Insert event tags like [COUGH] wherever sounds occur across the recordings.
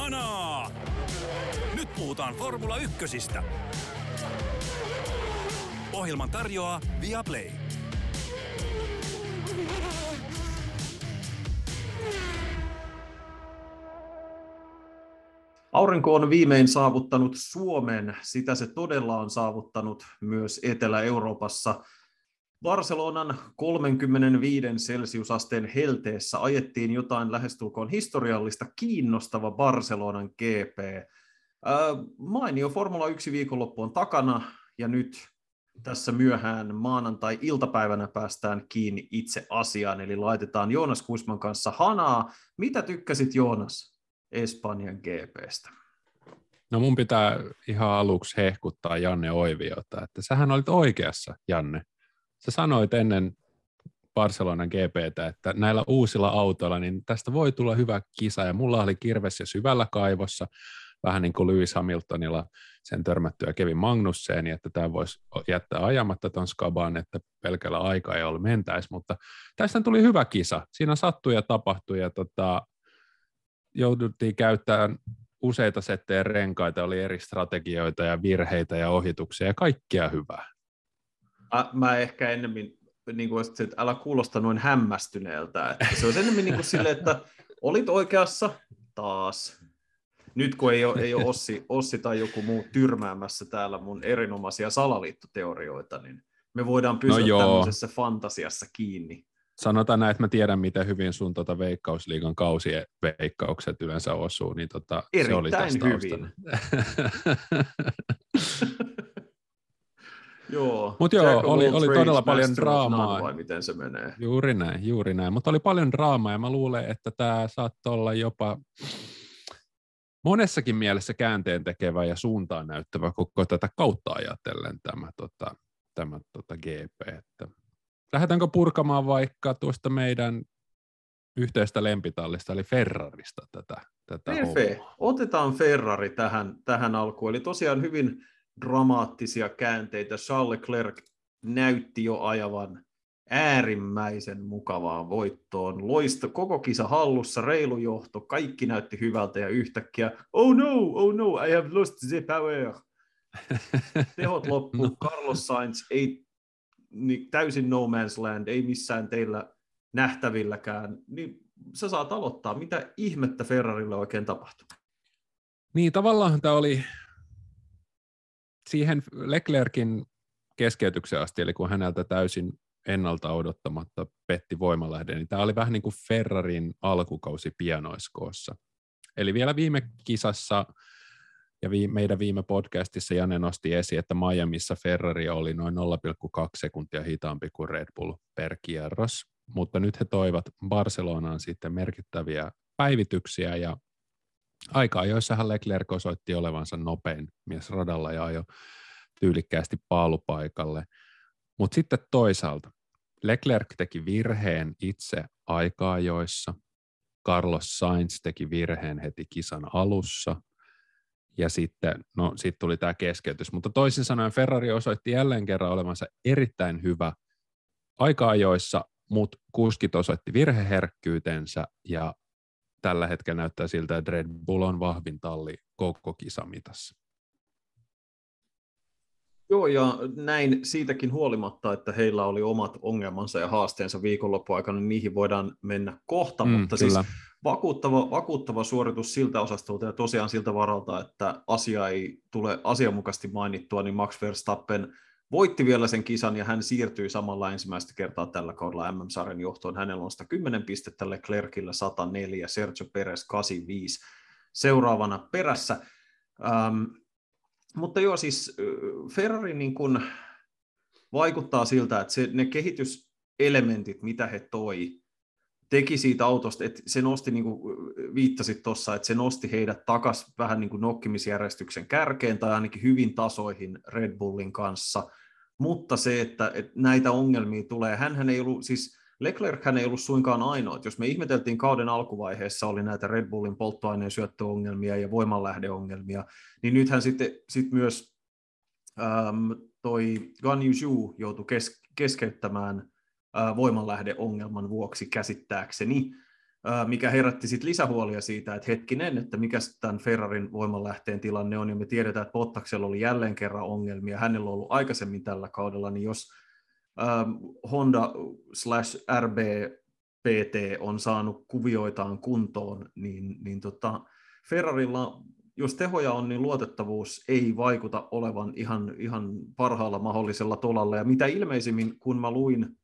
Kanaa! Nyt puhutaan Formula Ykkösistä. Ohjelman tarjoaa Viaplay. Aurinko on viimein saavuttanut Suomen, sitä se todella on saavuttanut myös Etelä-Euroopassa. Barcelonan 35 celsiusasteen helteessä ajettiin jotain lähestulkoon historiallista kiinnostava Barcelonan GP. Mainio Formula 1 viikonloppu on takana ja nyt tässä myöhään maanantai-iltapäivänä päästään kiinni itse asiaan, eli laitetaan Joonas Kuisman kanssa hanaa. Mitä tykkäsit Joonas Espanjan GPstä? No mun pitää ihan aluksi hehkuttaa Janne Oiviota, että sähän olit oikeassa, Janne. Sä sanoit ennen Barcelonan GPtä, että näillä uusilla autoilla, niin tästä voi tulla hyvä kisa, ja mulla oli kirves ja syvällä kaivossa, vähän niin kuin Lewis Hamiltonilla sen törmättyä Kevin Magnussen, että tämä voisi jättää ajamatta tuon Skaban, että pelkällä aikaa ei ollut mentäisi, mutta tästä tuli hyvä kisa. Siinä sattui ja tapahtui, ja tota, jouduttiin käyttämään useita settejä renkaita, oli eri strategioita ja virheitä ja ohituksia ja kaikkia hyvää. Mä ehkä ennemmin niin kuin, että älä kuulosta noin hämmästyneeltä. Että se on enemmän niin kuin sille, että olit oikeassa taas. Nyt kun ei ole, ei ole Ossi, Ossi tai joku muu tyrmäämässä täällä mun erinomaisia salaliittoteorioita, niin me voidaan pysyä no tämmöisessä fantasiassa kiinni sanotaan näin, että mä tiedän, miten hyvin sun tota Veikkausliigan kausien veikkaukset yleensä osuu, niin tota, se oli tästä hyvin. [LAUGHS] joo. Mutta joo, oli, oli todella paljon draamaa. Vai miten se menee? Juuri näin, juuri näin. Mutta oli paljon draamaa ja mä luulen, että tämä saattoi olla jopa monessakin mielessä käänteen tekevä ja suuntaan näyttävä koko tätä kautta ajatellen tämä, tota, tämä tota GP. Että lähdetäänkö purkamaan vaikka tuosta meidän yhteistä lempitallista, eli Ferrarista tätä, tätä Perfe. Otetaan Ferrari tähän, tähän alkuun. Eli tosiaan hyvin dramaattisia käänteitä. Charles Leclerc näytti jo ajavan äärimmäisen mukavaan voittoon. Loista koko kisa hallussa, reilu johto, kaikki näytti hyvältä ja yhtäkkiä, oh no, oh no, I have lost the power. [LAUGHS] Tehot loppu, no. Carlos Sainz ei niin täysin no man's land, ei missään teillä nähtävilläkään, niin sä saat aloittaa. Mitä ihmettä Ferrarille oikein tapahtui? Niin, tavallaan tämä oli siihen Leclerkin keskeytyksen asti, eli kun häneltä täysin ennalta odottamatta petti voimalähde, niin tämä oli vähän niin kuin Ferrarin alkukausi pianoiskoossa. Eli vielä viime kisassa ja vi, meidän viime podcastissa Janne nosti esiin, että Miamiissa Ferrari oli noin 0,2 sekuntia hitaampi kuin Red Bull per kierros, mutta nyt he toivat Barcelonaan sitten merkittäviä päivityksiä ja aikaa, joissahan Leclerc osoitti olevansa nopein mies radalla ja jo tyylikkäästi paalupaikalle. Mutta sitten toisaalta Leclerc teki virheen itse aikaa joissa, Carlos Sainz teki virheen heti kisan alussa, ja sitten no, sit tuli tämä keskeytys. Mutta toisin sanoen Ferrari osoitti jälleen kerran olevansa erittäin hyvä aika-ajoissa, mutta kuskit osoitti virheherkkyytensä ja tällä hetkellä näyttää siltä, että Red Bull on vahvin talli koko kisamitassa. Joo, ja näin siitäkin huolimatta, että heillä oli omat ongelmansa ja haasteensa viikonloppuaikana, niin niihin voidaan mennä kohta, mm, mutta siis kyllä. siis vakuuttava, vakuuttava suoritus siltä osastolta ja tosiaan siltä varalta, että asia ei tule asianmukaisesti mainittua, niin Max Verstappen voitti vielä sen kisan ja hän siirtyi samalla ensimmäistä kertaa tällä kaudella MM-sarjan johtoon. Hänellä on 110 pistettä, Leclercillä 104, Sergio Perez 85 seuraavana perässä. Ähm, mutta joo, siis Ferrari niin kun vaikuttaa siltä, että se, ne kehityselementit, mitä he toi, teki siitä autosta, että se nosti, niin kuin viittasit tuossa, että se nosti heidät takas vähän niin kuin nokkimisjärjestyksen kärkeen tai ainakin hyvin tasoihin Red Bullin kanssa, mutta se, että, että näitä ongelmia tulee, hän ei ollut, siis Leclerc hän ei ollut suinkaan ainoa, että jos me ihmeteltiin kauden alkuvaiheessa, oli näitä Red Bullin polttoaineen syöttöongelmia ja voimanlähdeongelmia, niin nythän sitten sit myös ähm, toi Gan Yu joutui kes, keskeyttämään voimanlähdeongelman vuoksi käsittääkseni. Mikä herätti sitten lisähuolia siitä, että hetkinen, että mikä tämän Ferrarin voimanlähteen tilanne on, ja me tiedetään, että Bottaksella oli jälleen kerran ongelmia, hänellä on ollut aikaisemmin tällä kaudella, niin jos Honda slash RB PT on saanut kuvioitaan kuntoon, niin, niin tota, Ferrarilla, jos tehoja on, niin luotettavuus ei vaikuta olevan ihan, ihan parhaalla mahdollisella tolalla. Ja mitä ilmeisimmin, kun mä luin,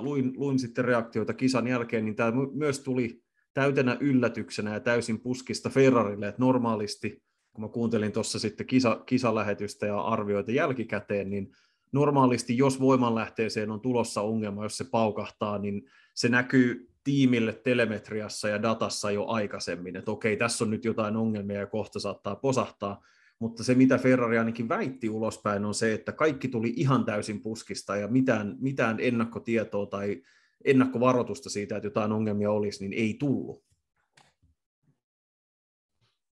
luin, luin sitten reaktioita kisan jälkeen, niin tämä myös tuli täytenä yllätyksenä ja täysin puskista Ferrarille, että normaalisti, kun mä kuuntelin tuossa sitten kisa, kisalähetystä ja arvioita jälkikäteen, niin normaalisti, jos voimanlähteeseen on tulossa ongelma, jos se paukahtaa, niin se näkyy tiimille telemetriassa ja datassa jo aikaisemmin, että okei, tässä on nyt jotain ongelmia ja kohta saattaa posahtaa, mutta se, mitä Ferrari ainakin väitti ulospäin, on se, että kaikki tuli ihan täysin puskista ja mitään, mitään ennakkotietoa tai ennakkovaroitusta siitä, että jotain ongelmia olisi, niin ei tullut.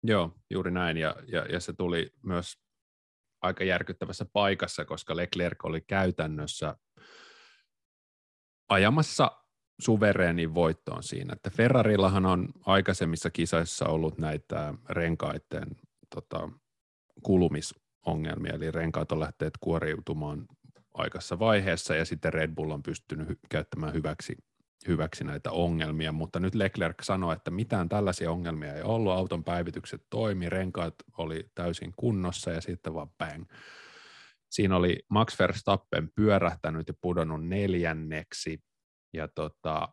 Joo, juuri näin, ja, ja, ja se tuli myös aika järkyttävässä paikassa, koska Leclerc oli käytännössä ajamassa suvereenin voittoon siinä. Että Ferrarillahan on aikaisemmissa kisoissa ollut näitä renkaiden tota, kulumisongelmia, eli renkaat on lähteet kuoriutumaan aikassa vaiheessa, ja sitten Red Bull on pystynyt hy- käyttämään hyväksi, hyväksi näitä ongelmia, mutta nyt Leclerc sanoi, että mitään tällaisia ongelmia ei ollut, auton päivitykset toimi, renkaat oli täysin kunnossa, ja sitten vaan bang. Siinä oli Max Verstappen pyörähtänyt ja pudonnut neljänneksi, ja tota,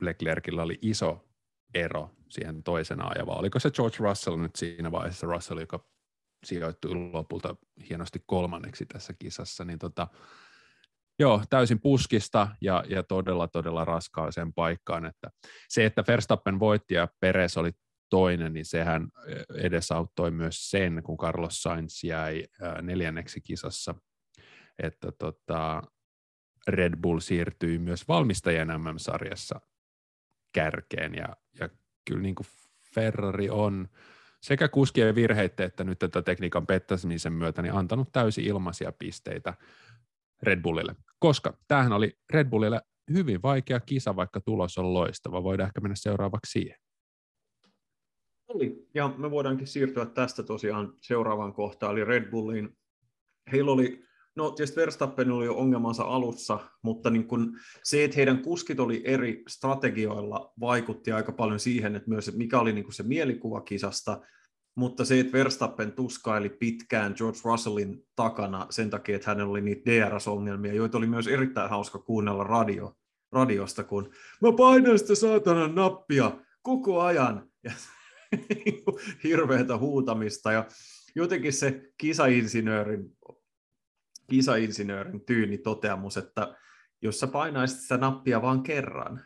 Leclercillä oli iso ero siihen toisena ajavaan. Oliko se George Russell nyt siinä vaiheessa, Russell, joka sijoittui lopulta hienosti kolmanneksi tässä kisassa, niin tota, joo, täysin puskista ja, ja todella, todella raskaaseen paikkaan, että se, että Verstappen voitti ja Perez oli toinen, niin sehän edesauttoi myös sen, kun Carlos Sainz jäi neljänneksi kisassa, että tota, Red Bull siirtyi myös valmistajien MM-sarjassa kärkeen ja, ja kyllä niin kuin Ferrari on sekä kuskien virheitä että nyt tätä tekniikan pettämisen myötä niin antanut täysin ilmaisia pisteitä Red Bullille, koska tämähän oli Red Bullille hyvin vaikea kisa, vaikka tulos on loistava. Voidaan ehkä mennä seuraavaksi siihen. Oli, ja me voidaankin siirtyä tästä tosiaan seuraavaan kohtaan, eli Red Bulliin. Heillä oli No tietysti Verstappen oli jo ongelmansa alussa, mutta niin kun se, että heidän kuskit oli eri strategioilla, vaikutti aika paljon siihen, että myös mikä oli niin se mielikuva kisasta, mutta se, että Verstappen tuskaili pitkään George Russellin takana sen takia, että hänellä oli niitä DRS-ongelmia, joita oli myös erittäin hauska kuunnella radio, radiosta, kun mä painan sitä saatanan nappia koko ajan, [LAUGHS] ja hirveätä huutamista, ja jotenkin se kisainsinöörin kisainsinöörin tyyni toteamus, että jos sä painaisit sitä nappia vain kerran,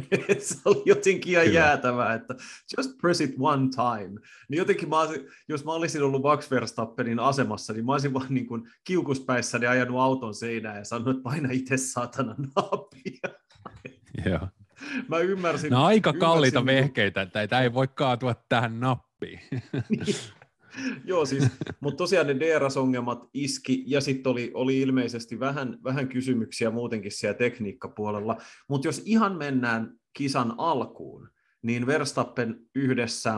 [LAUGHS] se oli jotenkin ihan Kyllä. jäätävää, että just press it one time. Niin jotenkin mä olisin, jos mä olisin ollut Max Verstappenin asemassa, niin mä olisin vaan niin kuin kiukuspäissäni ajanut auton seinään ja sanonut, että paina itse saatana nappia. Joo. [LAUGHS] Mä ymmärsin. No aika kalliita ymmärsin, vehkeitä, että tämä ei voi kaatua tähän nappiin. niin. [LAUGHS] Joo, siis, mutta tosiaan ne DRS-ongelmat iski, ja sitten oli, oli ilmeisesti vähän, vähän kysymyksiä muutenkin siellä tekniikkapuolella. Mutta jos ihan mennään kisan alkuun, niin Verstappen yhdessä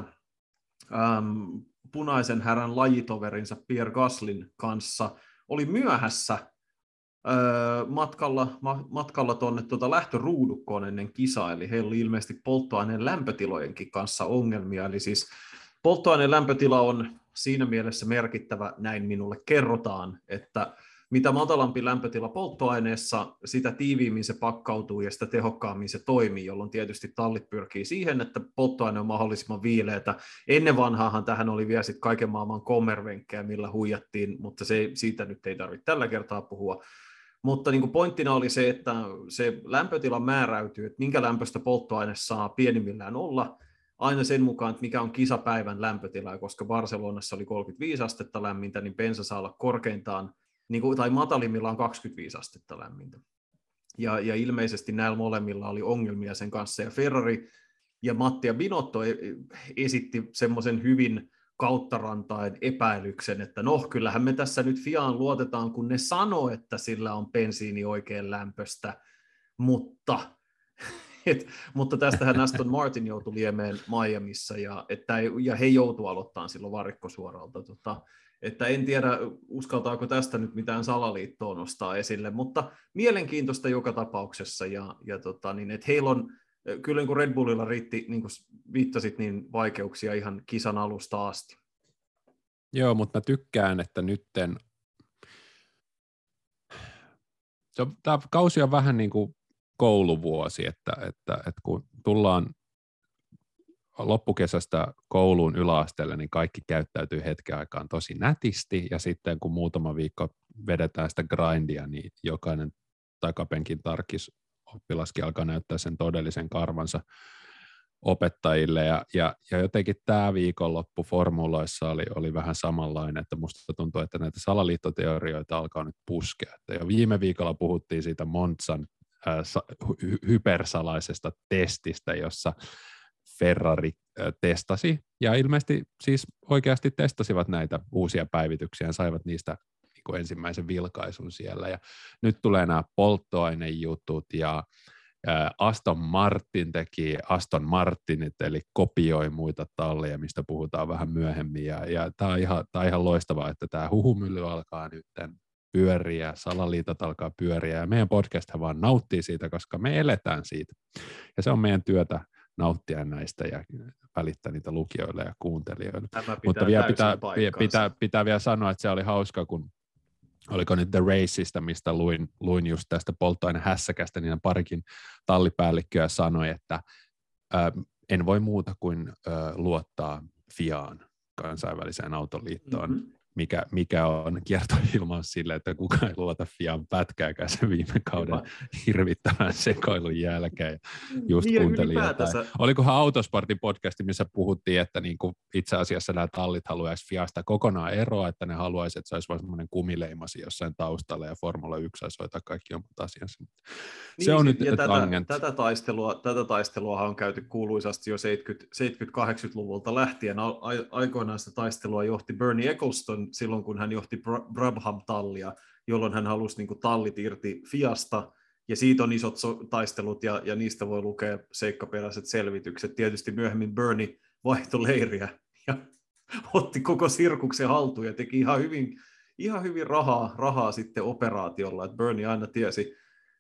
äm, punaisen härän lajitoverinsa Pierre Gaslin kanssa oli myöhässä matkalla, ma, matkalla tuonne tuota lähtöruudukkoon ennen kisaa, eli heillä oli ilmeisesti polttoaineen lämpötilojenkin kanssa ongelmia, eli siis polttoaineen lämpötila on siinä mielessä merkittävä, näin minulle kerrotaan, että mitä matalampi lämpötila polttoaineessa, sitä tiiviimmin se pakkautuu ja sitä tehokkaammin se toimii, jolloin tietysti tallit pyrkii siihen, että polttoaine on mahdollisimman viileätä. Ennen vanhaahan tähän oli vielä sitten kaiken maailman kommervenkkejä, millä huijattiin, mutta se, siitä nyt ei tarvitse tällä kertaa puhua. Mutta niin kuin pointtina oli se, että se lämpötila määräytyy, että minkä lämpöistä polttoaine saa pienimmillään olla, aina sen mukaan, että mikä on kisapäivän lämpötila, koska Barcelonassa oli 35 astetta lämmintä, niin bensa saa olla korkeintaan, niin kuin, tai matalimmillaan 25 astetta lämmintä. Ja, ja ilmeisesti näillä molemmilla oli ongelmia sen kanssa, ja Ferrari ja Mattia Binotto e, esitti semmoisen hyvin kauttarantain epäilyksen, että no kyllähän me tässä nyt Fiaan luotetaan, kun ne sanoo, että sillä on bensiini oikein lämpöstä, mutta Et, mutta tästähän Aston Martin joutui liemeen Miamiissa ja, että, ja he joutuivat aloittamaan silloin varikkosuoralta. Tota, että en tiedä, uskaltaako tästä nyt mitään salaliittoa nostaa esille, mutta mielenkiintoista joka tapauksessa, ja, ja tota, niin, että heillä on, kyllä niin kuin Red Bullilla riitti, niin kuin viittasit, niin vaikeuksia ihan kisan alusta asti. Joo, mutta mä tykkään, että nytten tämä kausi on vähän niin kuin kouluvuosi, että, että, että kun tullaan loppukesästä kouluun yläasteelle, niin kaikki käyttäytyy hetken aikaan tosi nätisti, ja sitten kun muutama viikko vedetään sitä grindia, niin jokainen takapenkin tarkis oppilaskin alkaa näyttää sen todellisen karvansa opettajille, ja, ja, ja jotenkin tämä viikonloppu formuloissa oli, oli vähän samanlainen, että musta tuntuu, että näitä salaliittoteorioita alkaa nyt puskea, että jo viime viikolla puhuttiin siitä hy- hypersalaisesta testistä, jossa Ferrari testasi, ja ilmeisesti siis oikeasti testasivat näitä uusia päivityksiä ja saivat niistä niin ensimmäisen vilkaisun siellä. Ja nyt tulee nämä polttoainejutut ja Aston Martin teki Aston Martinit, eli kopioi muita talleja, mistä puhutaan vähän myöhemmin. Ja, ja tämä on, ihan, tämä on ihan loistavaa, että tämä huhumylly alkaa nyt pyöriä, salaliitot alkaa pyöriä, ja meidän podcast vaan nauttii siitä, koska me eletään siitä. Ja se on meidän työtä nauttia näistä ja välittää niitä lukijoille ja kuuntelijoille. Mutta vielä pitää, pitää, pitää vielä sanoa, että se oli hauska, kun oliko nyt The Raceista, mistä luin, luin just tästä polttoainehässäkästä, niin parikin tallipäällikköä sanoi, että ää, en voi muuta kuin ää, luottaa FIAan kansainväliseen autoliittoon. Mm-hmm mikä, mikä on kiertoilmaus sille, että kukaan ei luota Fian pätkääkään sen viime kauden hirvittävän sekoilun jälkeen. Just niin kuuntelin jotain. Olikohan Autosportin podcasti, missä puhuttiin, että niin kuin itse asiassa nämä tallit haluaisi Fiasta kokonaan eroa, että ne haluaisi, että se olisi vain semmoinen kumileimasi jossain taustalla ja Formula 1 saisi hoitaa kaikki omat asiansa. Niin, se on nyt ja tätä, tätä, taistelua, tätä taistelua on käyty kuuluisasti jo 70, 70-80-luvulta lähtien. Aikoinaan sitä taistelua johti Bernie Eccleston silloin, kun hän johti Brabham-tallia, jolloin hän halusi niin kuin, tallit irti Fiasta, ja siitä on isot so- taistelut, ja, ja niistä voi lukea seikkaperäiset selvitykset. Tietysti myöhemmin Bernie vaihtoi leiriä ja [LAUGHS] otti koko sirkuksen haltuun ja teki ihan hyvin, ihan hyvin rahaa, rahaa sitten operaatiolla. että Bernie aina tiesi,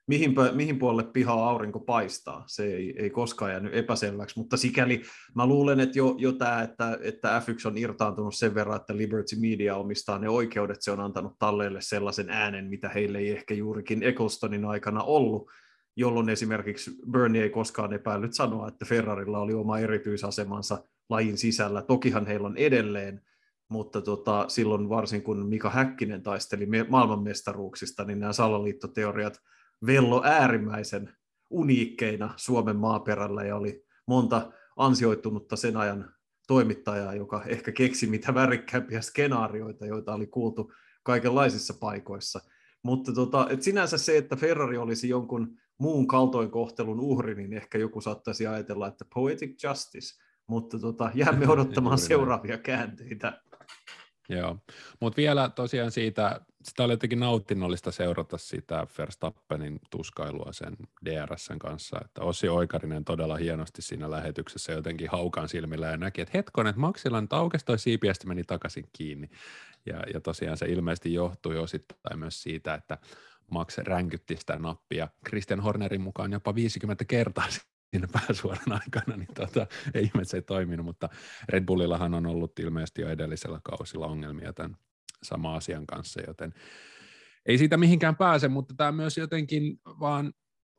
mihin, mihin puolelle pihaa aurinko paistaa. Se ei, ei koskaan jäänyt epäselväksi, mutta sikäli mä luulen, että jo, jo tämä, että, että F1 on irtaantunut sen verran, että Liberty Media omistaa ne oikeudet, se on antanut talleille sellaisen äänen, mitä heille ei ehkä juurikin Ecclestonin aikana ollut, jolloin esimerkiksi Bernie ei koskaan epäillyt sanoa, että Ferrarilla oli oma erityisasemansa lajin sisällä. Tokihan heillä on edelleen, mutta tota, silloin varsin kun Mika Häkkinen taisteli maailmanmestaruuksista, niin nämä salaliittoteoriat vello äärimmäisen uniikkeina Suomen maaperällä ja oli monta ansioittunutta sen ajan toimittajaa, joka ehkä keksi mitä värikkäämpiä skenaarioita, joita oli kuultu kaikenlaisissa paikoissa. Mutta tota, et sinänsä se, että Ferrari olisi jonkun muun kaltoinkohtelun uhri, niin ehkä joku saattaisi ajatella, että poetic justice, mutta tota, jäämme [LAUGHS] odottamaan seuraavia käänteitä. Joo, mutta vielä tosiaan siitä, sitä oli jotenkin nautinnollista seurata sitä Verstappenin tuskailua sen DRSn kanssa, että Ossi Oikarinen todella hienosti siinä lähetyksessä jotenkin haukan silmillä ja näki, että hetkonen, että Maxilla nyt aukesi toi siipi meni takaisin kiinni. Ja, ja tosiaan se ilmeisesti johtui osittain myös siitä, että Max ränkytti sitä nappia Christian Hornerin mukaan jopa 50 kertaa siinä pääsuoran aikana, niin tota, ei ihme, se ei toiminut, mutta Red Bullillahan on ollut ilmeisesti jo edellisellä kausilla ongelmia tämän sama asian kanssa, joten ei siitä mihinkään pääse, mutta tämä myös jotenkin vaan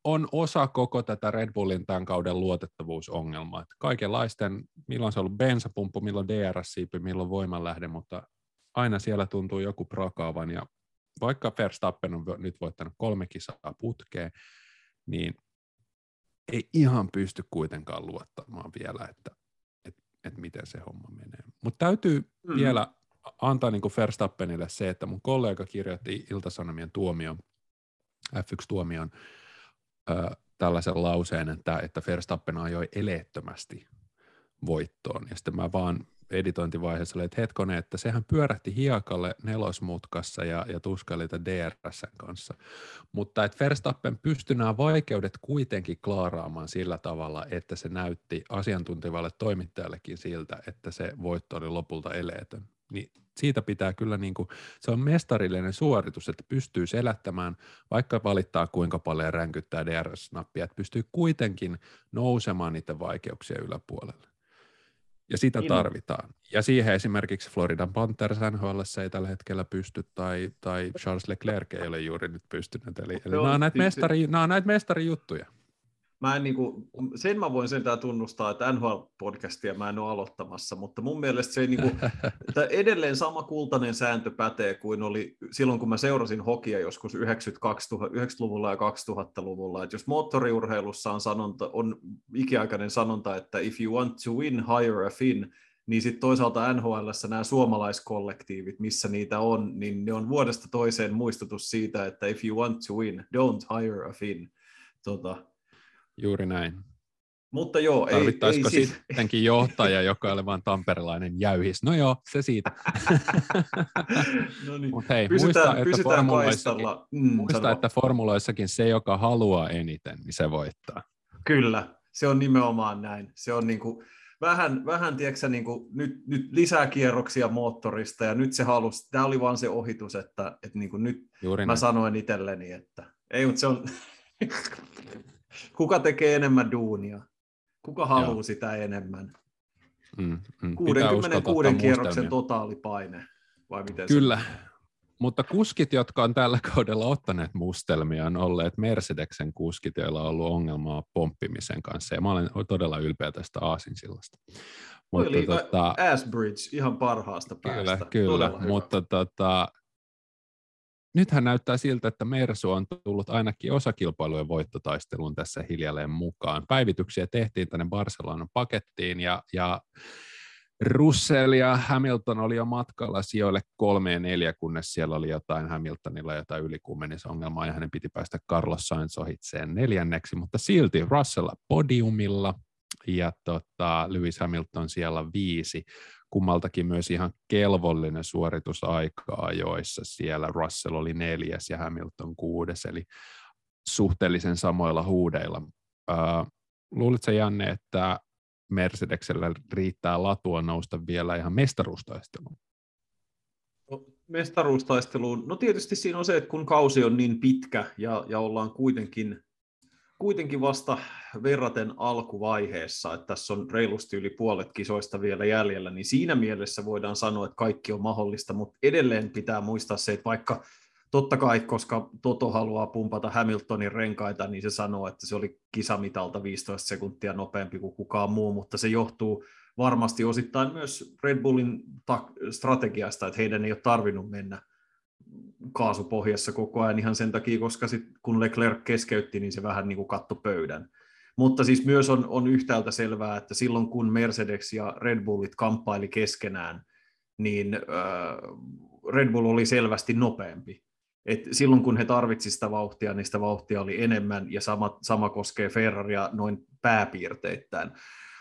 on osa koko tätä Red Bullin tämän kauden luotettavuusongelmaa. Että kaikenlaisten, milloin se on ollut bensapumppu, milloin DRS-siipi, milloin voimanlähde, mutta aina siellä tuntuu joku prakaavan ja vaikka Verstappen on nyt voittanut kolme kisaa putkeen, niin ei ihan pysty kuitenkaan luottamaan vielä, että, että, että miten se homma menee. Mutta täytyy mm. vielä antaa niin Verstappenille se, että mun kollega kirjoitti Iltasanomien tuomion, F1-tuomion, äh, tällaisen lauseen, että, että Verstappen ajoi eleettömästi voittoon. Ja sitten mä vaan editointivaiheessa oli, että hetkonen, että sehän pyörähti hiekalle nelosmutkassa ja, ja tuskaili DRSn kanssa. Mutta että Verstappen pystyi nämä vaikeudet kuitenkin klaaraamaan sillä tavalla, että se näytti asiantuntevalle toimittajallekin siltä, että se voitto oli lopulta eleetön. Niin siitä pitää kyllä, niin kuin, se on mestarillinen suoritus, että pystyy selättämään, vaikka valittaa kuinka paljon ränkyttää DRS-nappia, että pystyy kuitenkin nousemaan niiden vaikeuksien yläpuolelle. Ja sitä niin. tarvitaan. Ja siihen esimerkiksi Floridan Panthers NHL ei tällä hetkellä pysty, tai, tai Charles Leclerc ei ole juuri nyt pystynyt. Eli, eli nämä, on näitä mestari, nämä on näitä mestarijuttuja mä en niinku, sen mä voin sentään tunnustaa, että NHL-podcastia mä en ole aloittamassa, mutta mun mielestä se ei niinku, [LAUGHS] että edelleen sama kultainen sääntö pätee kuin oli silloin, kun mä seurasin hokia joskus 90-luvulla ja 2000-luvulla, että jos moottoriurheilussa on, sanonta, on ikiaikainen sanonta, että if you want to win, hire a fin, niin sitten toisaalta NHL nämä suomalaiskollektiivit, missä niitä on, niin ne on vuodesta toiseen muistutus siitä, että if you want to win, don't hire a fin. Tota, Juuri näin. Mutta joo, Tarvittaisiko ei, ei sittenkin johtaja, [LAUGHS] joka oli vain tamperelainen jäyhis? No joo, se siitä. [LAUGHS] no niin. Mut hei, pysytään, muista, että formuloissakin, mm, muista että formuloissakin se, joka haluaa eniten, niin se voittaa. Kyllä, se on nimenomaan näin. Se on niin kuin, vähän, vähän tiedätkö, niin kuin, nyt, nyt lisää kierroksia moottorista, ja nyt se halusi, tämä oli vaan se ohitus, että, että niin kuin nyt Juuri mä näin. sanoin itselleni, että ei, mutta se on... [LAUGHS] Kuka tekee enemmän duunia? Kuka haluaa Joo. sitä enemmän? Mm, mm. 66 kierroksen totaalipaine, vai miten Kyllä, se? mutta kuskit, jotka on tällä kaudella ottaneet mustelmia, on olleet Mercedeksen kuskit, joilla on ollut ongelmaa pomppimisen kanssa, ja mä olen todella ylpeä tästä Aasinsillasta. Mutta Eli tota, Asbridge ihan parhaasta päästä. Kyllä, kyllä mutta tota, nythän näyttää siltä, että Mersu on tullut ainakin osakilpailujen voittotaisteluun tässä hiljalleen mukaan. Päivityksiä tehtiin tänne Barcelonan pakettiin ja, ja Russell ja Hamilton oli jo matkalla sijoille kolme ja neljä, kunnes siellä oli jotain Hamiltonilla jotain ylikuumenisongelmaa ja hänen piti päästä Carlos Sainz ohitseen neljänneksi, mutta silti Russell podiumilla ja tota, Lewis Hamilton siellä viisi kummaltakin myös ihan kelvollinen suoritus aikaa joissa Siellä Russell oli neljäs ja Hamilton kuudes, eli suhteellisen samoilla huudeilla. Äh, luulitko Janne, että Mercedeksellä riittää latua nousta vielä ihan mestaruustaisteluun? No, mestaruustaisteluun, no tietysti siinä on se, että kun kausi on niin pitkä ja, ja ollaan kuitenkin kuitenkin vasta verraten alkuvaiheessa, että tässä on reilusti yli puolet kisoista vielä jäljellä, niin siinä mielessä voidaan sanoa, että kaikki on mahdollista, mutta edelleen pitää muistaa se, että vaikka totta kai, koska Toto haluaa pumpata Hamiltonin renkaita, niin se sanoo, että se oli kisamitalta 15 sekuntia nopeampi kuin kukaan muu, mutta se johtuu varmasti osittain myös Red Bullin strategiasta, että heidän ei ole tarvinnut mennä kaasupohjassa koko ajan ihan sen takia, koska sit, kun Leclerc keskeytti, niin se vähän niin kuin katto pöydän. Mutta siis myös on, on yhtäältä selvää, että silloin kun Mercedes ja Red Bullit kamppaili keskenään, niin äh, Red Bull oli selvästi nopeampi. Et silloin kun he tarvitsivat sitä vauhtia, niin sitä vauhtia oli enemmän, ja sama, sama koskee Ferraria noin pääpiirteittäin.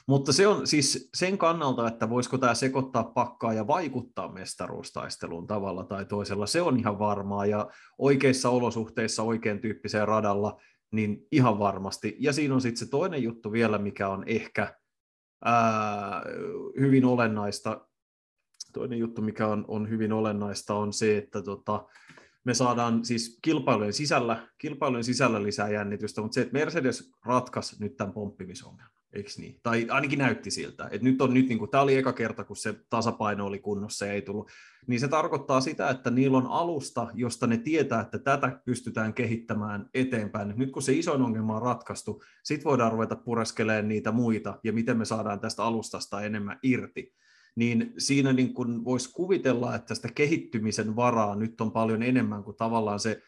Mutta se on siis sen kannalta, että voisiko tämä sekoittaa pakkaa ja vaikuttaa mestaruustaisteluun tavalla tai toisella, se on ihan varmaa ja oikeissa olosuhteissa oikein tyyppiseen radalla, niin ihan varmasti. Ja siinä on sitten se toinen juttu vielä, mikä on ehkä ää, hyvin olennaista. Toinen juttu, mikä on, on hyvin olennaista, on se, että tota, me saadaan siis kilpailujen sisällä, kilpailujen sisällä lisää jännitystä, mutta se, että Mercedes ratkaisi nyt tämän pomppimisongelman eikö niin? Tai ainakin näytti siltä. että nyt on nyt, niin kuin, tämä oli eka kerta, kun se tasapaino oli kunnossa ja ei tullut. Niin se tarkoittaa sitä, että niillä on alusta, josta ne tietää, että tätä pystytään kehittämään eteenpäin. Nyt kun se isoin ongelma on ratkaistu, sitten voidaan ruveta pureskelemaan niitä muita ja miten me saadaan tästä alustasta enemmän irti. Niin siinä niin voisi kuvitella, että tästä kehittymisen varaa nyt on paljon enemmän kuin tavallaan se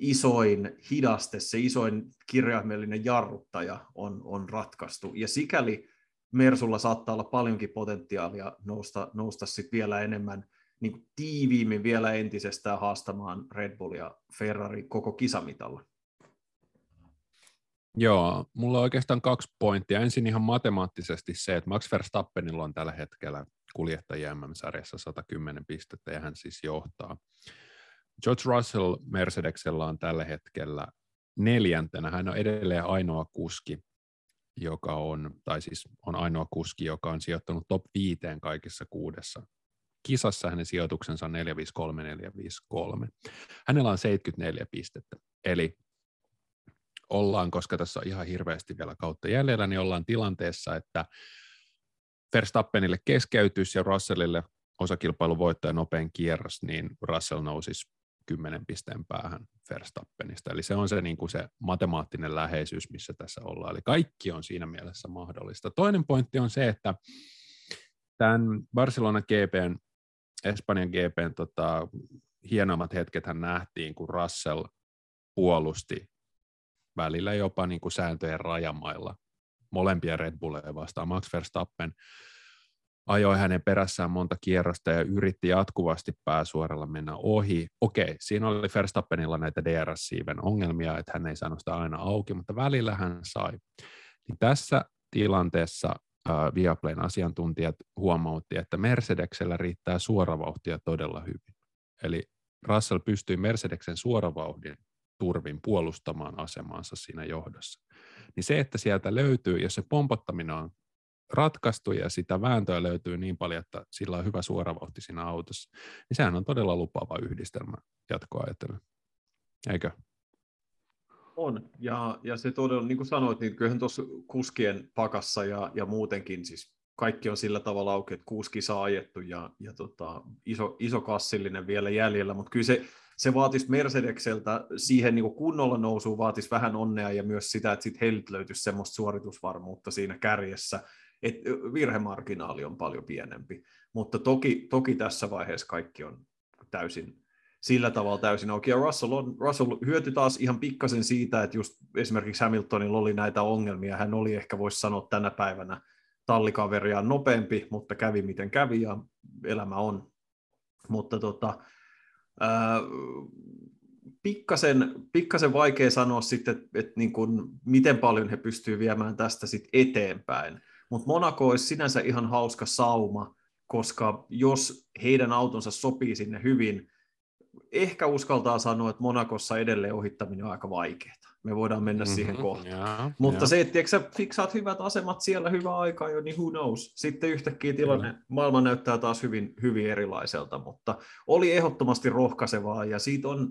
isoin hidaste, se isoin kirjaimellinen jarruttaja on, on ratkaistu. Ja sikäli Mersulla saattaa olla paljonkin potentiaalia nousta, nousta sit vielä enemmän niin tiiviimmin vielä entisestään haastamaan Red Bull ja Ferrari koko kisamitalla. Joo, mulla on oikeastaan kaksi pointtia. Ensin ihan matemaattisesti se, että Max Verstappenilla on tällä hetkellä kuljettajien MM-sarjassa 110 pistettä ja hän siis johtaa. George Russell Mercedeksellä on tällä hetkellä neljäntenä. Hän on edelleen ainoa kuski, joka on, tai siis on ainoa kuski, joka on sijoittanut top viiteen kaikissa kuudessa kisassa hänen sijoituksensa on 453, 453. Hänellä on 74 pistettä, eli ollaan, koska tässä on ihan hirveästi vielä kautta jäljellä, niin ollaan tilanteessa, että Verstappenille keskeytys ja Russellille osakilpailun voittaja nopein kierros, niin Russell nousisi 10 pisteen päähän Verstappenista. Eli se on se, niin kuin se matemaattinen läheisyys, missä tässä ollaan. Eli kaikki on siinä mielessä mahdollista. Toinen pointti on se, että tämän Barcelona GPn, Espanjan GPn tota, hienommat hetket nähtiin, kun Russell puolusti välillä jopa niin kuin sääntöjen rajamailla molempia Red Bulleja vastaan. Max Verstappen ajoi hänen perässään monta kierrosta ja yritti jatkuvasti pääsuoralla mennä ohi. Okei, siinä oli Verstappenilla näitä DRS-siiven ongelmia, että hän ei saanut sitä aina auki, mutta välillä hän sai. Niin tässä tilanteessa äh, Viaplayn asiantuntijat huomautti, että Mercedeksellä riittää suoravauhtia todella hyvin. Eli Russell pystyi Mercedeksen suoravauhdin turvin puolustamaan asemaansa siinä johdossa. Niin se, että sieltä löytyy, jos se pompottaminen on ratkaistu ja sitä vääntöä löytyy niin paljon, että sillä on hyvä suoravauhti siinä autossa, niin sehän on todella lupaava yhdistelmä jatkoa ajatellen. Eikö? On, ja, ja se todella, niin kuin sanoit, niin kyllähän tuossa kuskien pakassa ja, ja muutenkin siis kaikki on sillä tavalla auki, että kuusi kisaa ajettu ja, ja tota, iso, iso kassillinen vielä jäljellä, mutta kyllä se, se vaatisi Mercedekseltä siihen niin kunnolla nousuun, vaatisi vähän onnea ja myös sitä, että sitten heiltä löytyisi semmoista suoritusvarmuutta siinä kärjessä, että virhemarginaali on paljon pienempi. Mutta toki, toki tässä vaiheessa kaikki on täysin sillä tavalla täysin auki. Ja Russell, on, Russell hyötyi taas ihan pikkasen siitä, että just esimerkiksi Hamiltonilla oli näitä ongelmia. Hän oli ehkä, voisi sanoa tänä päivänä, tallikaveriaan nopeampi, mutta kävi miten kävi ja elämä on. Mutta tota, ää, pikkasen, pikkasen vaikea sanoa sitten, että, että niin miten paljon he pystyvät viemään tästä sitten eteenpäin. Mutta Monaco olisi sinänsä ihan hauska sauma, koska jos heidän autonsa sopii sinne hyvin, ehkä uskaltaa sanoa, että Monakossa edelleen ohittaminen on aika vaikeaa. Me voidaan mennä mm-hmm, siihen kohtaan. Yeah, Mutta yeah. se, että tiedätkö, sä fiksaat hyvät asemat siellä hyvää aikaa jo, niin who knows. Sitten yhtäkkiä tilanne, mm. maailma näyttää taas hyvin, hyvin erilaiselta, mutta oli ehdottomasti rohkaisevaa ja siitä on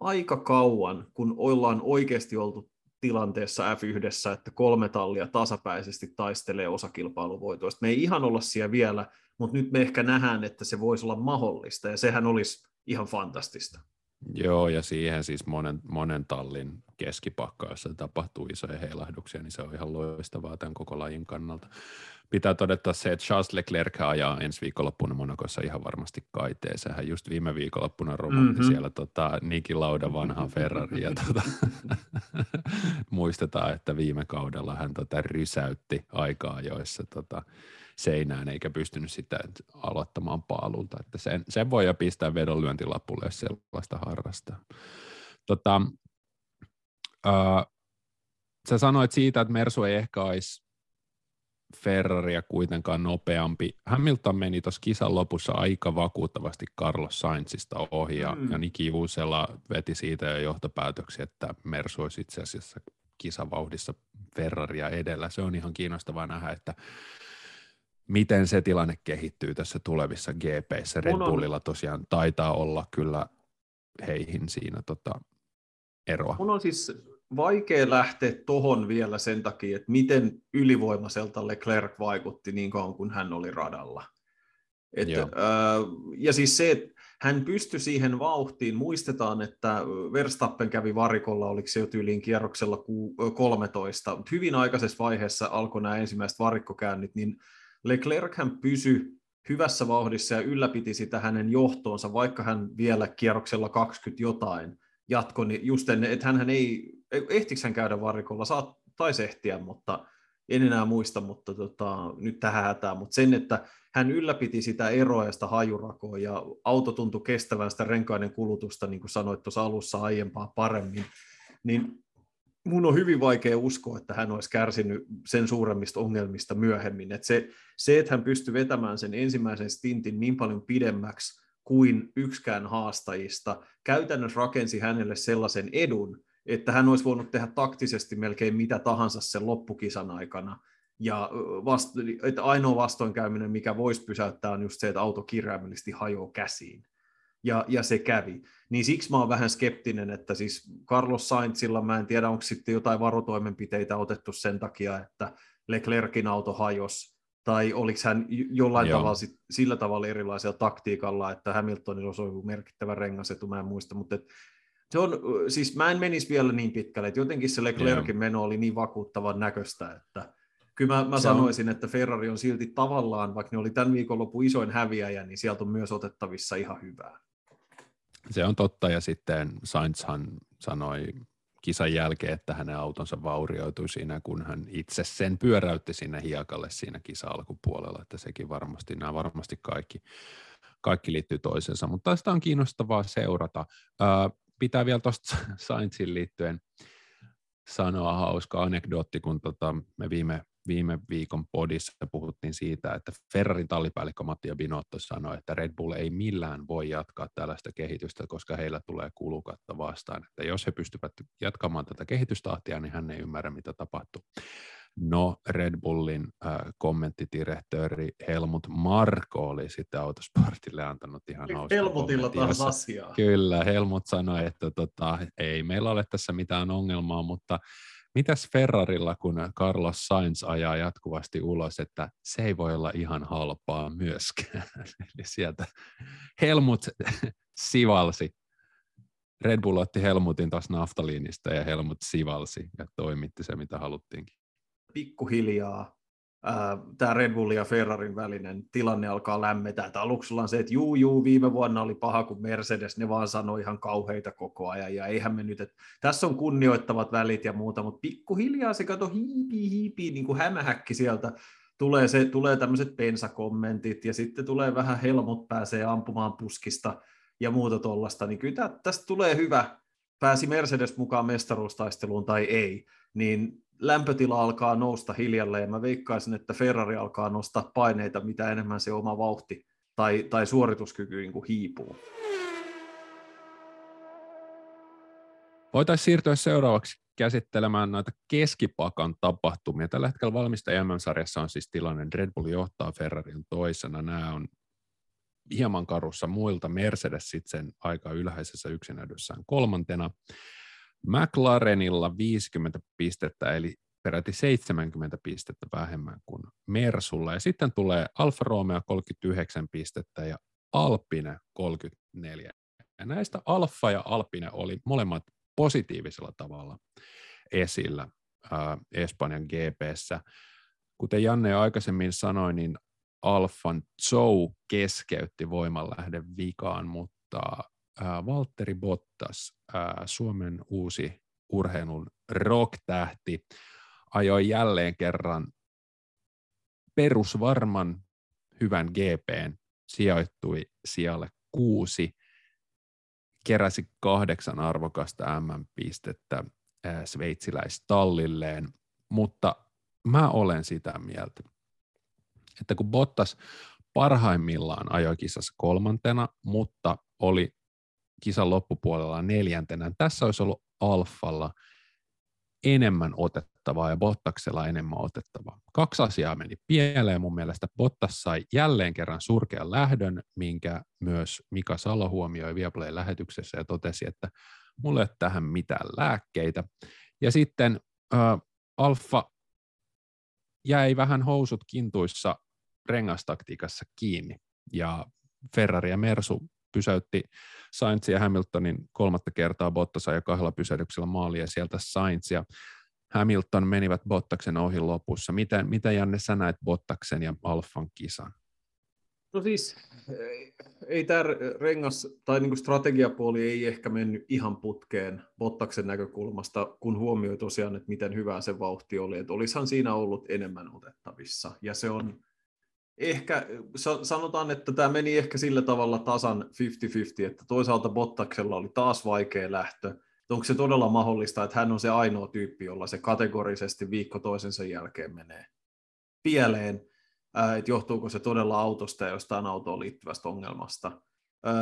aika kauan, kun ollaan oikeasti oltu tilanteessa F1, että kolme tallia tasapäisesti taistelee osakilpailuvoitoista. Me ei ihan olla siellä vielä, mutta nyt me ehkä nähdään, että se voisi olla mahdollista, ja sehän olisi ihan fantastista. Joo, ja siihen siis monen, monen tallin keskipakka, jossa tapahtuu isoja heilahduksia, niin se on ihan loistavaa tämän koko lajin kannalta pitää todeta se, että Charles Leclerc ajaa ensi viikonloppuna Monakossa ihan varmasti kaiteeseen. Hän just viime viikonloppuna romutti mm-hmm. siellä tota, Niki Lauda vanhaa Ferrari. Ja [LAUGHS] tota, muistetaan, että viime kaudella hän tota, rysäytti aikaa joissa tota, seinään eikä pystynyt sitä aloittamaan paalulta. Että sen, sen voi jo pistää vedonlyöntilapulle, jos sellaista harrastaa. Tota, äh, sä sanoit siitä, että Mersu ei ehkä olisi Ferraria kuitenkaan nopeampi. Hamilton meni tuossa kisan lopussa aika vakuuttavasti Carlos Sainzista ohi ja, mm. ja Niki Uusela veti siitä jo johtopäätöksiä, että Mersu olisi itse asiassa kisavauhdissa Ferraria edellä. Se on ihan kiinnostavaa nähdä, että miten se tilanne kehittyy tässä tulevissa GPissä. Red Bullilla tosiaan taitaa olla kyllä heihin siinä tota, eroa. Mun on siis vaikea lähteä tohon vielä sen takia, että miten ylivoimaiselta Leclerc vaikutti niin kauan kuin hän oli radalla. Et, ää, ja siis se, että hän pystyi siihen vauhtiin, muistetaan, että Verstappen kävi varikolla, oliko se jo tyyliin kierroksella 13, mutta hyvin aikaisessa vaiheessa alkoi nämä ensimmäiset varikkokäynnit, niin Leclerc hän pysyi hyvässä vauhdissa ja ylläpiti sitä hänen johtoonsa, vaikka hän vielä kierroksella 20 jotain jatko, niin just ennen, että hän ei, ehtikö hän käydä varikolla, saat, taisi ehtiä, mutta en enää muista, mutta tota, nyt tähän hätään, mutta sen, että hän ylläpiti sitä eroa ja sitä hajurakoa ja auto tuntui kestävän sitä renkaiden kulutusta, niin kuin sanoit tuossa alussa aiempaa paremmin, niin mun on hyvin vaikea uskoa, että hän olisi kärsinyt sen suuremmista ongelmista myöhemmin. Että se, se, että hän pystyi vetämään sen ensimmäisen stintin niin paljon pidemmäksi kuin yksikään haastajista, käytännössä rakensi hänelle sellaisen edun, että hän olisi voinut tehdä taktisesti melkein mitä tahansa sen loppukisan aikana. Ja vast, että ainoa vastoinkäyminen, mikä voisi pysäyttää, on just se, että auto kirjaimellisesti hajoaa käsiin. Ja, ja se kävi. Niin siksi mä oon vähän skeptinen, että siis Carlos Sainzilla, mä en tiedä, onko sitten jotain varotoimenpiteitä otettu sen takia, että Leclerkin auto hajosi, tai oliko hän jollain Joo. tavalla sit, sillä tavalla erilaisella taktiikalla, että Hamiltonilla olisi ollut merkittävä rengasetu, mä en muista, mutta et, se on, siis mä en menisi vielä niin pitkälle, että jotenkin se Leclerkin meno oli niin vakuuttavan näköistä, että kyllä mä, mä sanoisin, on... että Ferrari on silti tavallaan, vaikka ne oli tämän viikonlopun isoin häviäjä, niin sieltä on myös otettavissa ihan hyvää. Se on totta, ja sitten Sainzhan sanoi kisan jälkeen, että hänen autonsa vaurioitui siinä, kun hän itse sen pyöräytti sinne hiekalle siinä kisa-alkupuolella, että sekin varmasti, nämä varmasti kaikki, kaikki liittyy toisensa, mutta tästä on kiinnostavaa seurata. Ää, pitää vielä tuosta Sainzin liittyen sanoa hauska anekdootti, kun tota, me viime viime viikon podissa puhuttiin siitä, että Ferrarin tallipäällikkö Mattia Binotto sanoi, että Red Bull ei millään voi jatkaa tällaista kehitystä, koska heillä tulee kulukatto vastaan. Että jos he pystyvät jatkamaan tätä kehitystahtia, niin hän ei ymmärrä, mitä tapahtuu. No, Red Bullin äh, kommenttidirektööri Helmut Marko oli sitten Autosportille antanut ihan hauska Helmutilla taas asiaa. Kyllä, Helmut sanoi, että tota, ei meillä ole tässä mitään ongelmaa, mutta Mitäs Ferrarilla, kun Carlos Sainz ajaa jatkuvasti ulos, että se ei voi olla ihan halpaa myöskään. [LAUGHS] Eli sieltä Helmut sivalsi. Red Bull otti Helmutin taas naftaliinista ja Helmut sivalsi ja toimitti se, mitä haluttiinkin. Pikkuhiljaa tämä Red Bullin ja Ferrarin välinen tilanne alkaa lämmetä. Että aluksi on se, että juu, juu, viime vuonna oli paha, kun Mercedes, ne vaan sanoi ihan kauheita koko ajan, ja eihän me nyt, että tässä on kunnioittavat välit ja muuta, mutta pikkuhiljaa se kato hiipii, hiipii, niin kuin hämähäkki sieltä, tulee, se, tulee tämmöiset pensakommentit, ja sitten tulee vähän helmut pääsee ampumaan puskista ja muuta tuollaista, niin kyllä tästä tulee hyvä, pääsi Mercedes mukaan mestaruustaisteluun tai ei, niin lämpötila alkaa nousta hiljalleen ja mä veikkaisin, että Ferrari alkaa nostaa paineita, mitä enemmän se oma vauhti tai, tai suorituskyky niin kuin hiipuu. Voitaisiin siirtyä seuraavaksi käsittelemään näitä keskipakan tapahtumia. Tällä hetkellä valmista MM-sarjassa on siis tilanne, Red Bull johtaa Ferrarin toisena. Nämä on hieman karussa muilta. Mercedes sitten aika ylhäisessä yksinäydyssään kolmantena. McLarenilla 50 pistettä, eli peräti 70 pistettä vähemmän kuin Mersulla. Ja sitten tulee Alfa Romeo 39 pistettä ja Alpine 34. Ja näistä Alfa ja Alpine oli molemmat positiivisella tavalla esillä äh, Espanjan GPssä. Kuten Janne jo aikaisemmin sanoi, niin Alfan Joe keskeytti voimanlähden vikaan, mutta Valtteri Bottas, äh, Suomen uusi urheilun rock-tähti, ajoi jälleen kerran perusvarman hyvän GPn, sijoittui sijalle kuusi, keräsi kahdeksan arvokasta MM-pistettä äh, sveitsiläistallilleen, mutta mä olen sitä mieltä, että kun Bottas parhaimmillaan ajoi kisassa kolmantena, mutta oli kisan loppupuolella neljäntenä. Tässä olisi ollut Alfalla enemmän otettavaa ja Bottaksella enemmän otettavaa. Kaksi asiaa meni pieleen mun mielestä. Bottas sai jälleen kerran surkean lähdön, minkä myös Mika Salo huomioi Viaplay lähetyksessä ja totesi, että mulle ei tähän mitään lääkkeitä. Ja sitten äh, Alfa jäi vähän housut kintuissa rengastaktiikassa kiinni ja Ferrari ja Mersu pysäytti Sainz ja Hamiltonin kolmatta kertaa Bottas ja kahdella pysähdyksellä maali ja sieltä Sainz ja Hamilton menivät Bottaksen ohi lopussa. Mitä, mitä Janne sä näet Bottaksen ja Alfan kisan? No siis ei tämä rengas tai niinku strategiapuoli ei ehkä mennyt ihan putkeen Bottaksen näkökulmasta, kun huomioi tosiaan, että miten hyvä se vauhti oli. Että olisihan siinä ollut enemmän otettavissa. Ja se on, ehkä sanotaan, että tämä meni ehkä sillä tavalla tasan 50-50, että toisaalta Bottaksella oli taas vaikea lähtö, Onko se todella mahdollista, että hän on se ainoa tyyppi, jolla se kategorisesti viikko toisensa jälkeen menee pieleen, että johtuuko se todella autosta ja jostain autoon liittyvästä ongelmasta.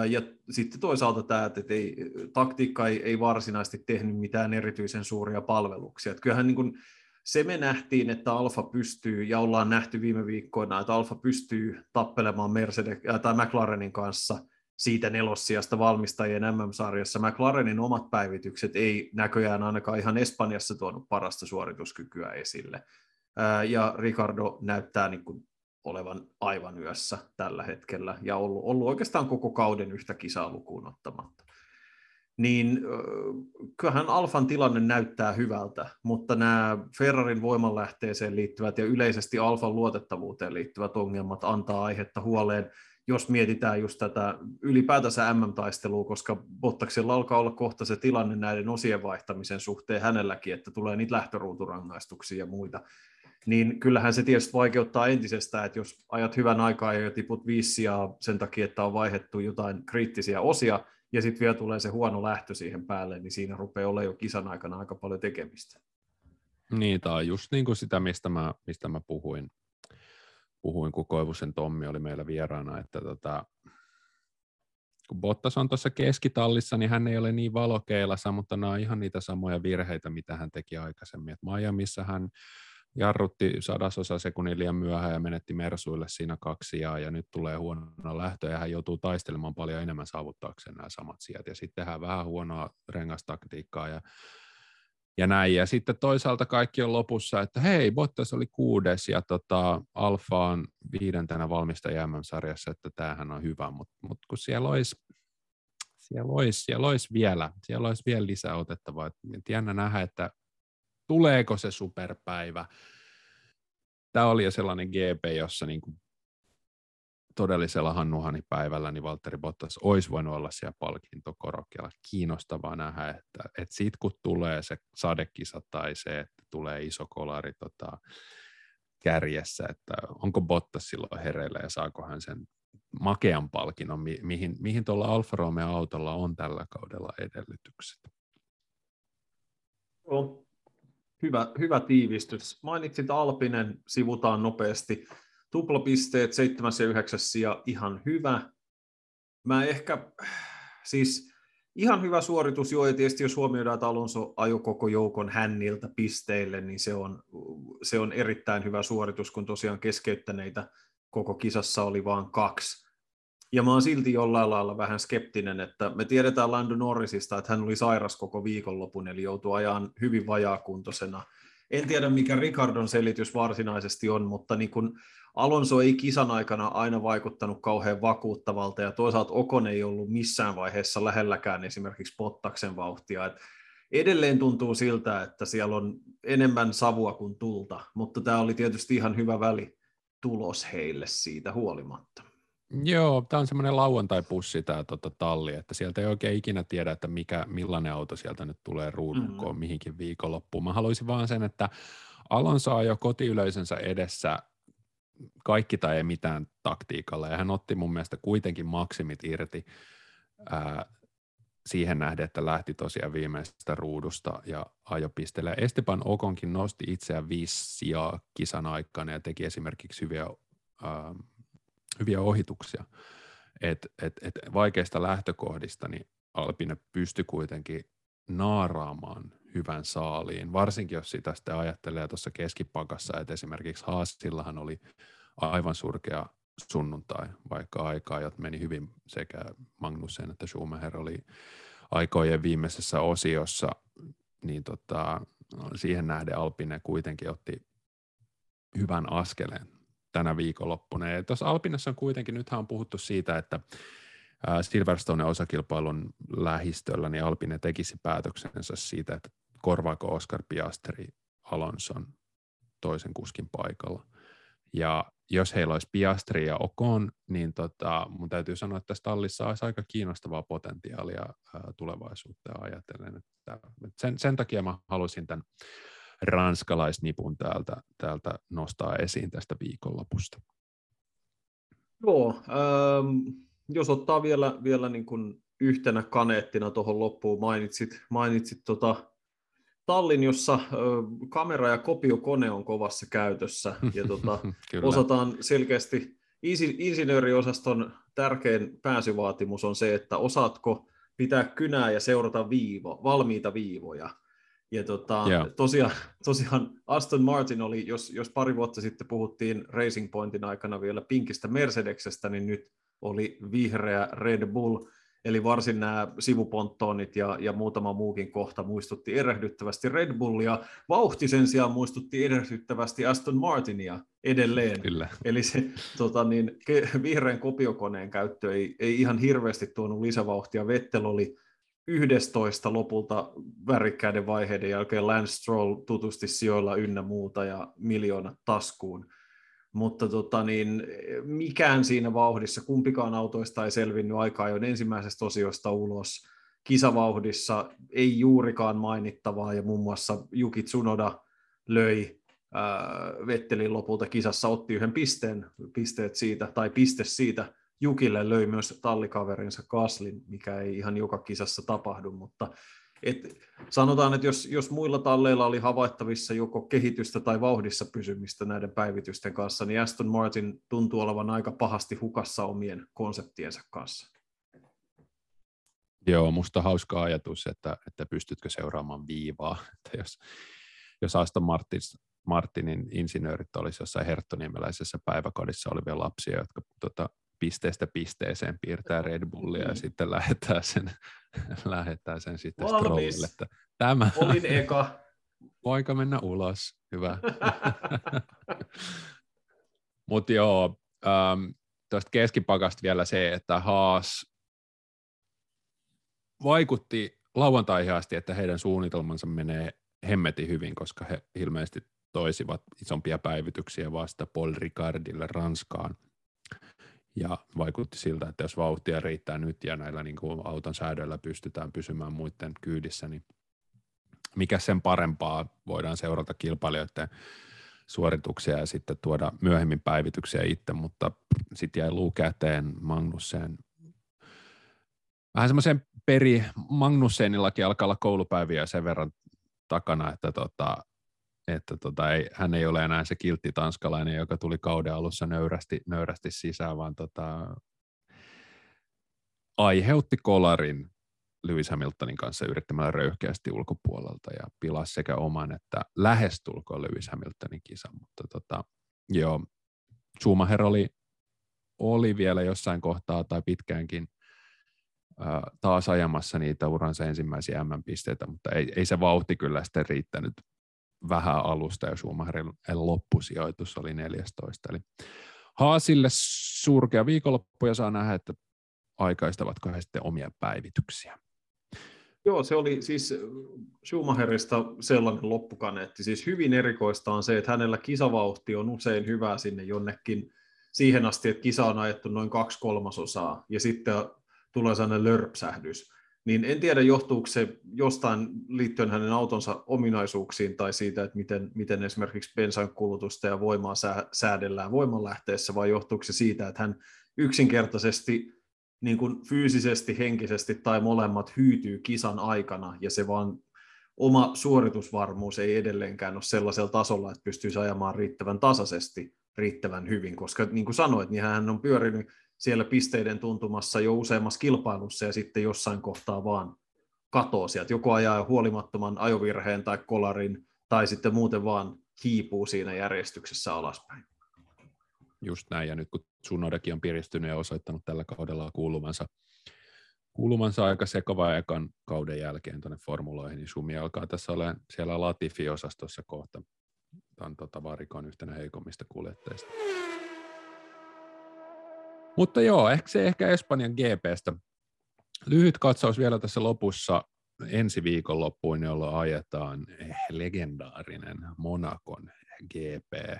Ja sitten toisaalta tämä, että ei, taktiikka ei, ei varsinaisesti tehnyt mitään erityisen suuria palveluksia. Että kyllähän niin kuin, se me nähtiin, että Alfa pystyy, ja ollaan nähty viime viikkoina, että Alfa pystyy tappelemaan Mercedes, äh, tai McLarenin kanssa siitä nelossiasta valmistajien MM-sarjassa. McLarenin omat päivitykset ei näköjään ainakaan ihan Espanjassa tuonut parasta suorituskykyä esille. Äh, ja Ricardo näyttää niin kuin olevan aivan yössä tällä hetkellä, ja ollut, ollut oikeastaan koko kauden yhtä kisaa lukuun ottamatta niin kyllähän Alfan tilanne näyttää hyvältä, mutta nämä Ferrarin voimanlähteeseen liittyvät ja yleisesti Alfan luotettavuuteen liittyvät ongelmat antaa aihetta huoleen, jos mietitään just tätä ylipäätänsä MM-taistelua, koska Bottaksella alkaa olla kohta se tilanne näiden osien vaihtamisen suhteen hänelläkin, että tulee niitä lähtöruuturangaistuksia ja muita, niin kyllähän se tietysti vaikeuttaa entisestään, että jos ajat hyvän aikaa ja tiput viisi sen takia, että on vaihdettu jotain kriittisiä osia, ja sitten vielä tulee se huono lähtö siihen päälle, niin siinä rupeaa olla jo kisan aikana aika paljon tekemistä. Niin, tämä on just niin kuin sitä, mistä mä, mistä mä puhuin, puhuin, kun Koivusen Tommi oli meillä vieraana, että tota, kun Bottas on tuossa keskitallissa, niin hän ei ole niin valokeilassa, mutta nämä on ihan niitä samoja virheitä, mitä hän teki aikaisemmin. Et Miamiissa hän jarrutti sadasosa sekunnin liian myöhään ja menetti Mersuille siinä kaksi ja, ja nyt tulee huono lähtö ja hän joutuu taistelemaan paljon enemmän saavuttaakseen nämä samat sijat ja sitten tehdään vähän huonoa rengastaktiikkaa ja, ja näin. Ja sitten toisaalta kaikki on lopussa, että hei, Bottas oli kuudes ja tota, Alfa on viidentenä valmistaja sarjassa että tämähän on hyvä, mutta mut kun siellä olisi siellä olisi, siellä olisi vielä, siellä olisi vielä lisää otettavaa. Jännä nähdä, että tuleeko se superpäivä. Tämä oli jo sellainen GP, jossa niin kuin todellisella Hannuhani päivällä niin Valtteri Bottas olisi voinut olla siellä palkintokorokkeella. Kiinnostavaa nähdä, että, että sit kun tulee se sadekisa tai se, että tulee iso kolari tota, kärjessä, että onko Bottas silloin hereillä ja saako hän sen makean palkinnon, mihin, mihin tuolla Alfa Romeo autolla on tällä kaudella edellytykset. Hyvä, hyvä tiivistys. Mainitsit Alpinen, sivutaan nopeasti. Tuplapisteet 7 ja 9 ja ihan hyvä. Mä ehkä, siis ihan hyvä suoritus jo, ja tietysti jos huomioidaan, että Alonso ajo koko joukon hänniltä pisteille, niin se on, se on erittäin hyvä suoritus, kun tosiaan keskeyttäneitä koko kisassa oli vain kaksi. Ja mä oon silti jollain lailla vähän skeptinen, että me tiedetään Lando Norrisista, että hän oli sairas koko viikonlopun, eli joutui ajan hyvin vajaakuntoisena. En tiedä, mikä Ricardon selitys varsinaisesti on, mutta niin kun Alonso ei kisan aikana aina vaikuttanut kauhean vakuuttavalta, ja toisaalta Okon ei ollut missään vaiheessa lähelläkään esimerkiksi Pottaksen vauhtia. Et edelleen tuntuu siltä, että siellä on enemmän savua kuin tulta, mutta tämä oli tietysti ihan hyvä väli tulos heille siitä huolimatta. Joo, tämä on semmoinen lauantai-pussi tämä tota, talli, että sieltä ei oikein ikinä tiedä, että mikä, millainen auto sieltä nyt tulee ruudukkoon mm. mihinkin viikonloppuun. Mä haluaisin vaan sen, että Alonso jo kotiyleisönsä edessä kaikki tai ei mitään taktiikalla, ja hän otti mun mielestä kuitenkin maksimit irti ää, siihen nähden, että lähti tosiaan viimeisestä ruudusta ja ajopisteellä. Esteban Okonkin nosti itseään viisi sijaa kisan aikana ja teki esimerkiksi hyviä ää, hyviä ohituksia. Et, et, et vaikeista lähtökohdista niin Alpine pystyi kuitenkin naaraamaan hyvän saaliin, varsinkin jos sitä sitten ajattelee tuossa keskipakassa, että esimerkiksi Haasillahan oli aivan surkea sunnuntai, vaikka aikaa, jot meni hyvin sekä Magnussen että Schumacher oli aikojen viimeisessä osiossa, niin tota, siihen nähden Alpine kuitenkin otti hyvän askeleen tänä viikonloppuna. Ja tuossa Alpinassa on kuitenkin, nythän on puhuttu siitä, että Silverstone osakilpailun lähistöllä, niin Alpine tekisi päätöksensä siitä, että korvaako Oscar Piastri Alonson toisen kuskin paikalla. Ja jos heillä olisi Piastri ja Ocon, niin tota, mun täytyy sanoa, että tässä tallissa olisi aika kiinnostavaa potentiaalia ää, tulevaisuutta ajatellen. Että sen, sen takia mä halusin tämän ranskalaisnipun täältä, täältä nostaa esiin tästä viikonlopusta. Joo, ähm, jos ottaa vielä, vielä niin kuin yhtenä kaneettina tuohon loppuun mainitsit, mainitsit tota tallin, jossa ö, kamera- ja kopiokone on kovassa käytössä, ja tota, [LAUGHS] osataan selkeästi, insinööriosaston tärkein pääsyvaatimus on se, että osaatko pitää kynää ja seurata viivo, valmiita viivoja. Ja tota, yeah. tosiaan, [LAUGHS] tosiaan Aston Martin oli, jos, jos pari vuotta sitten puhuttiin Racing Pointin aikana vielä pinkistä Mercedeksestä, niin nyt oli vihreä Red Bull, eli varsin nämä sivuponttoonit ja, ja muutama muukin kohta muistutti erehdyttävästi Red Bullia. Vauhti sen sijaan muistutti erehdyttävästi Aston Martinia edelleen. Kyllä. Eli se tota niin, vihreän kopiokoneen käyttö ei, ei ihan hirveästi tuonut lisävauhtia. Vettel oli 11 lopulta värikkäiden vaiheiden jälkeen Lance Stroll tutusti sijoilla ynnä muuta ja miljoonat taskuun. Mutta tota niin, mikään siinä vauhdissa, kumpikaan autoista ei selvinnyt aikaa jo ensimmäisestä osiosta ulos. Kisavauhdissa ei juurikaan mainittavaa ja muun muassa Juki Tsunoda löi äh, Vettelin lopulta kisassa, otti yhden pisteen, pisteet siitä, tai piste siitä Jukille löi myös tallikaverinsa Kaslin, mikä ei ihan joka kisassa tapahdu, mutta et sanotaan, että jos, jos muilla talleilla oli havaittavissa joko kehitystä tai vauhdissa pysymistä näiden päivitysten kanssa, niin Aston Martin tuntuu olevan aika pahasti hukassa omien konseptiensa kanssa. Joo, musta hauska ajatus, että, että pystytkö seuraamaan viivaa. Että jos, jos Aston Martin, Martinin insinöörit olisi jossain Herttoniemeläisessä päiväkodissa olevia lapsia, jotka tota, pisteestä pisteeseen piirtää Red Bullia ja mm. sitten lähettää sen, [LAUGHS] lähettää sen sitten Strollille. Tämä Olin eka. Voiko mennä ulos? Hyvä. [LAUGHS] Mutta joo, ähm, tuosta keskipakasta vielä se, että Haas vaikutti lauantai asti, että heidän suunnitelmansa menee hemmetin hyvin, koska he ilmeisesti toisivat isompia päivityksiä vasta Paul Ricardille Ranskaan – ja vaikutti siltä, että jos vauhtia riittää nyt ja näillä niin kuin auton säädöillä pystytään pysymään muiden kyydissä, niin mikä sen parempaa voidaan seurata kilpailijoiden suorituksia ja sitten tuoda myöhemmin päivityksiä itse, mutta sitten jäi luu käteen Magnussen. Vähän semmoisen peri, Magnussenillakin alkaa olla koulupäiviä sen verran takana, että tota, että tota, ei, hän ei ole enää se kiltti tanskalainen, joka tuli kauden alussa nöyrästi, nöyrästi sisään, vaan tota, aiheutti kolarin Lewis Hamiltonin kanssa yrittämällä röyhkeästi ulkopuolelta ja pilasi sekä oman että lähestulkoon Lewis Hamiltonin kisan, mutta tota, joo, Schumacher oli, oli vielä jossain kohtaa tai pitkäänkin taas ajamassa niitä uransa ensimmäisiä M-pisteitä, mutta ei, ei se vauhti kyllä sitten riittänyt vähän alusta ja Schumacherin loppusijoitus oli 14. Eli Haasille surkea viikonloppu ja saa nähdä, että aikaistavatko he sitten omia päivityksiä. Joo, se oli siis Schumacherista sellainen loppukaneetti. Siis hyvin erikoista on se, että hänellä kisavauhti on usein hyvä sinne jonnekin siihen asti, että kisa on ajettu noin kaksi kolmasosaa ja sitten tulee sellainen lörpsähdys niin en tiedä johtuuko se jostain liittyen hänen autonsa ominaisuuksiin tai siitä, että miten, miten esimerkiksi bensan kulutusta ja voimaa säädellään voimanlähteessä, vai johtuuko se siitä, että hän yksinkertaisesti niin kuin fyysisesti, henkisesti tai molemmat hyytyy kisan aikana ja se vaan oma suoritusvarmuus ei edelleenkään ole sellaisella tasolla, että pystyisi ajamaan riittävän tasaisesti riittävän hyvin, koska niin kuin sanoit, niin hän on pyörinyt siellä pisteiden tuntumassa jo useammassa kilpailussa ja sitten jossain kohtaa vaan katoo sieltä. Joko ajaa huolimattoman ajovirheen tai kolarin tai sitten muuten vaan hiipuu siinä järjestyksessä alaspäin. Just näin, ja nyt kun Tsunodakin on piristynyt ja osoittanut tällä kaudella kuulumansa, kuulumansa aika sekava ekan kauden jälkeen tuonne formuloihin, niin Sumi alkaa tässä olla siellä Latifi-osastossa kohta. Tämä on tota varikon yhtenä heikommista kuljettajista. Mutta joo, ehkä se ehkä Espanjan GPstä. Lyhyt katsaus vielä tässä lopussa ensi viikon loppuun, jolloin ajetaan legendaarinen Monakon GP,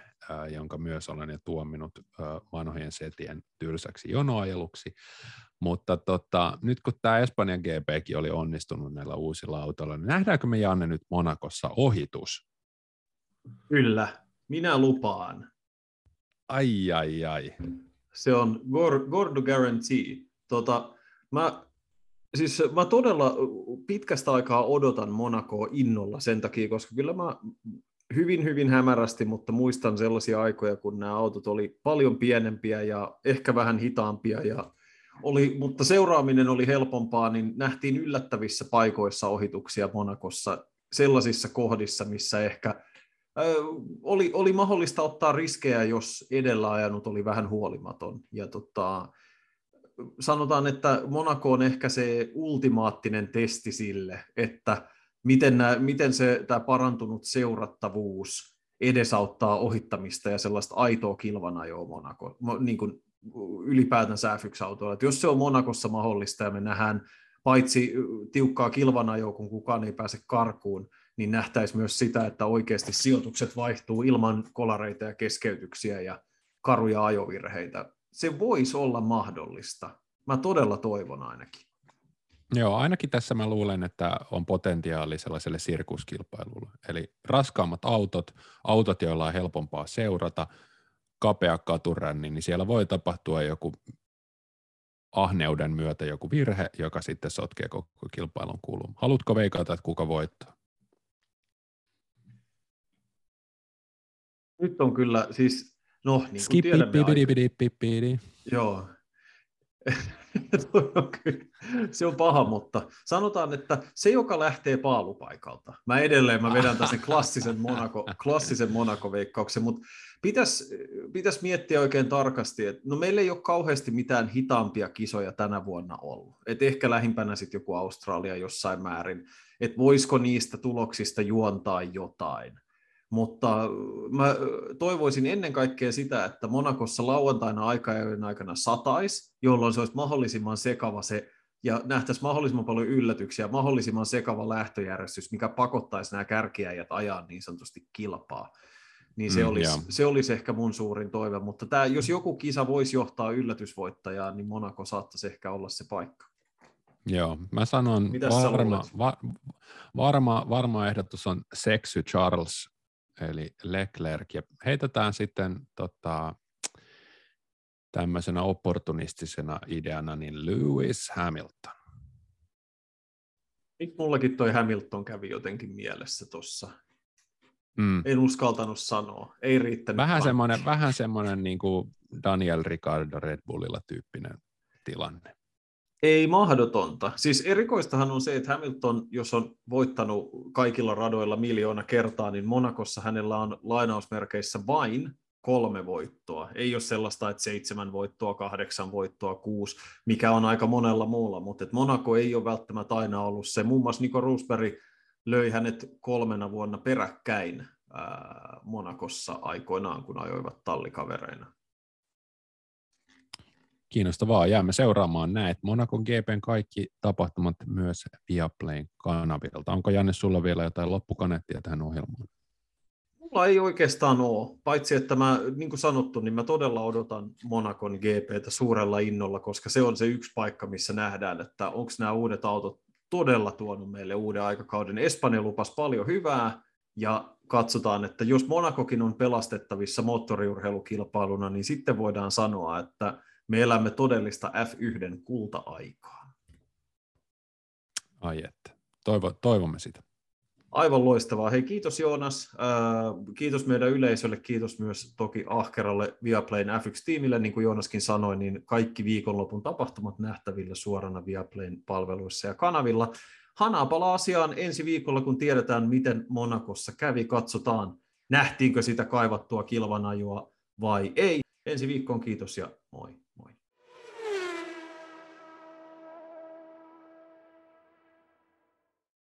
jonka myös olen jo tuominut vanhojen setien tylsäksi jonoajeluksi. Mutta tota, nyt kun tämä Espanjan GPkin oli onnistunut näillä uusilla autoilla, niin nähdäänkö me Janne nyt Monakossa ohitus? Kyllä, minä lupaan. Ai, ai, ai se on Gordo Guarantee. Tota, mä Siis mä todella pitkästä aikaa odotan Monakoa innolla sen takia, koska kyllä mä hyvin, hyvin hämärästi, mutta muistan sellaisia aikoja, kun nämä autot oli paljon pienempiä ja ehkä vähän hitaampia, ja oli, mutta seuraaminen oli helpompaa, niin nähtiin yllättävissä paikoissa ohituksia Monakossa sellaisissa kohdissa, missä ehkä oli, oli mahdollista ottaa riskejä, jos edellä ajanut oli vähän huolimaton. Ja tota, sanotaan, että Monaco on ehkä se ultimaattinen testi sille, että miten, nämä, miten se tämä parantunut seurattavuus edesauttaa ohittamista ja sellaista aitoa kilvanajoa Monaco, niin kuin ylipäätänsä F1-autoilla. Että jos se on Monakossa mahdollista ja me nähdään paitsi tiukkaa kilvanajoa, kun kukaan ei pääse karkuun, niin nähtäisi myös sitä, että oikeasti sijoitukset vaihtuu ilman kolareita ja keskeytyksiä ja karuja ajovirheitä. Se voisi olla mahdollista. Mä todella toivon ainakin. Joo, ainakin tässä mä luulen, että on potentiaali sellaiselle sirkuskilpailulle. Eli raskaammat autot, autot, joilla on helpompaa seurata, kapea katuränni, niin siellä voi tapahtua joku ahneuden myötä joku virhe, joka sitten sotkee koko kilpailun kulun. Haluatko veikata, että kuka voittaa? Nyt on kyllä siis, no niin kuin tiedämme, Joo, [LAUGHS] se on paha, mutta sanotaan, että se, joka lähtee paalupaikalta, mä edelleen mä vedän tässä [LAUGHS] klassisen, Monaco, klassisen Monaco-veikkauksen, mutta pitäisi pitäis miettiä oikein tarkasti, että no meillä ei ole kauheasti mitään hitaampia kisoja tänä vuonna ollut. Et ehkä lähimpänä sitten joku Australia jossain määrin, että voisiko niistä tuloksista juontaa jotain. Mutta mä toivoisin ennen kaikkea sitä, että Monakossa lauantaina aikajan aikana satais, jolloin se olisi mahdollisimman sekava se, ja nähtäisiin mahdollisimman paljon yllätyksiä, mahdollisimman sekava lähtöjärjestys, mikä pakottaisi nämä kärkiäjät ajaa niin sanotusti kilpaa. Niin se, mm, olisi, se olisi ehkä mun suurin toive, mutta tämä, jos joku kisa voisi johtaa yllätysvoittajaa, niin Monaco saattaisi ehkä olla se paikka. Joo, mä sanon, varma, va, varma, varma ehdotus on Sexy Charles eli Leclerc, ja heitetään sitten tota, tämmöisenä opportunistisena ideana niin Lewis Hamilton. Nyt mullakin toi Hamilton kävi jotenkin mielessä tuossa. Mm. En uskaltanut sanoa, ei riittänyt. Vähän semmoinen, vähän semmoinen niin kuin Daniel Ricardo Red Bullilla tyyppinen tilanne. Ei mahdotonta. Siis erikoistahan on se, että Hamilton, jos on voittanut kaikilla radoilla miljoona kertaa, niin Monakossa hänellä on lainausmerkeissä vain kolme voittoa. Ei ole sellaista, että seitsemän voittoa, kahdeksan voittoa, kuusi, mikä on aika monella muulla, mutta että Monaco ei ole välttämättä aina ollut se. Muun muassa Nico Roosberg löi hänet kolmena vuonna peräkkäin ää, Monakossa aikoinaan, kun ajoivat tallikavereina. Kiinnostavaa. Jäämme seuraamaan näet Monakon GPn kaikki tapahtumat myös Viaplayn kanavilta. Onko Janne sulla vielä jotain loppukanettia tähän ohjelmaan? Mulla ei oikeastaan ole, paitsi että mä, niin kuin sanottu, niin mä todella odotan Monakon GPtä suurella innolla, koska se on se yksi paikka, missä nähdään, että onko nämä uudet autot todella tuonut meille uuden aikakauden. Espanja lupas paljon hyvää, ja katsotaan, että jos Monakokin on pelastettavissa moottoriurheilukilpailuna, niin sitten voidaan sanoa, että me elämme todellista F1 kulta-aikaa. Ai että. Toivo, toivomme sitä. Aivan loistavaa. Hei, kiitos Joonas. kiitos meidän yleisölle, kiitos myös toki ahkeralle Viaplayn F1-tiimille. Niin kuin Joonaskin sanoi, niin kaikki viikonlopun tapahtumat nähtävillä suorana Viaplayn palveluissa ja kanavilla. Hanaa palaa asiaan ensi viikolla, kun tiedetään, miten Monakossa kävi. Katsotaan, nähtiinkö sitä kaivattua kilvanajoa vai ei. Ensi viikkoon kiitos ja moi.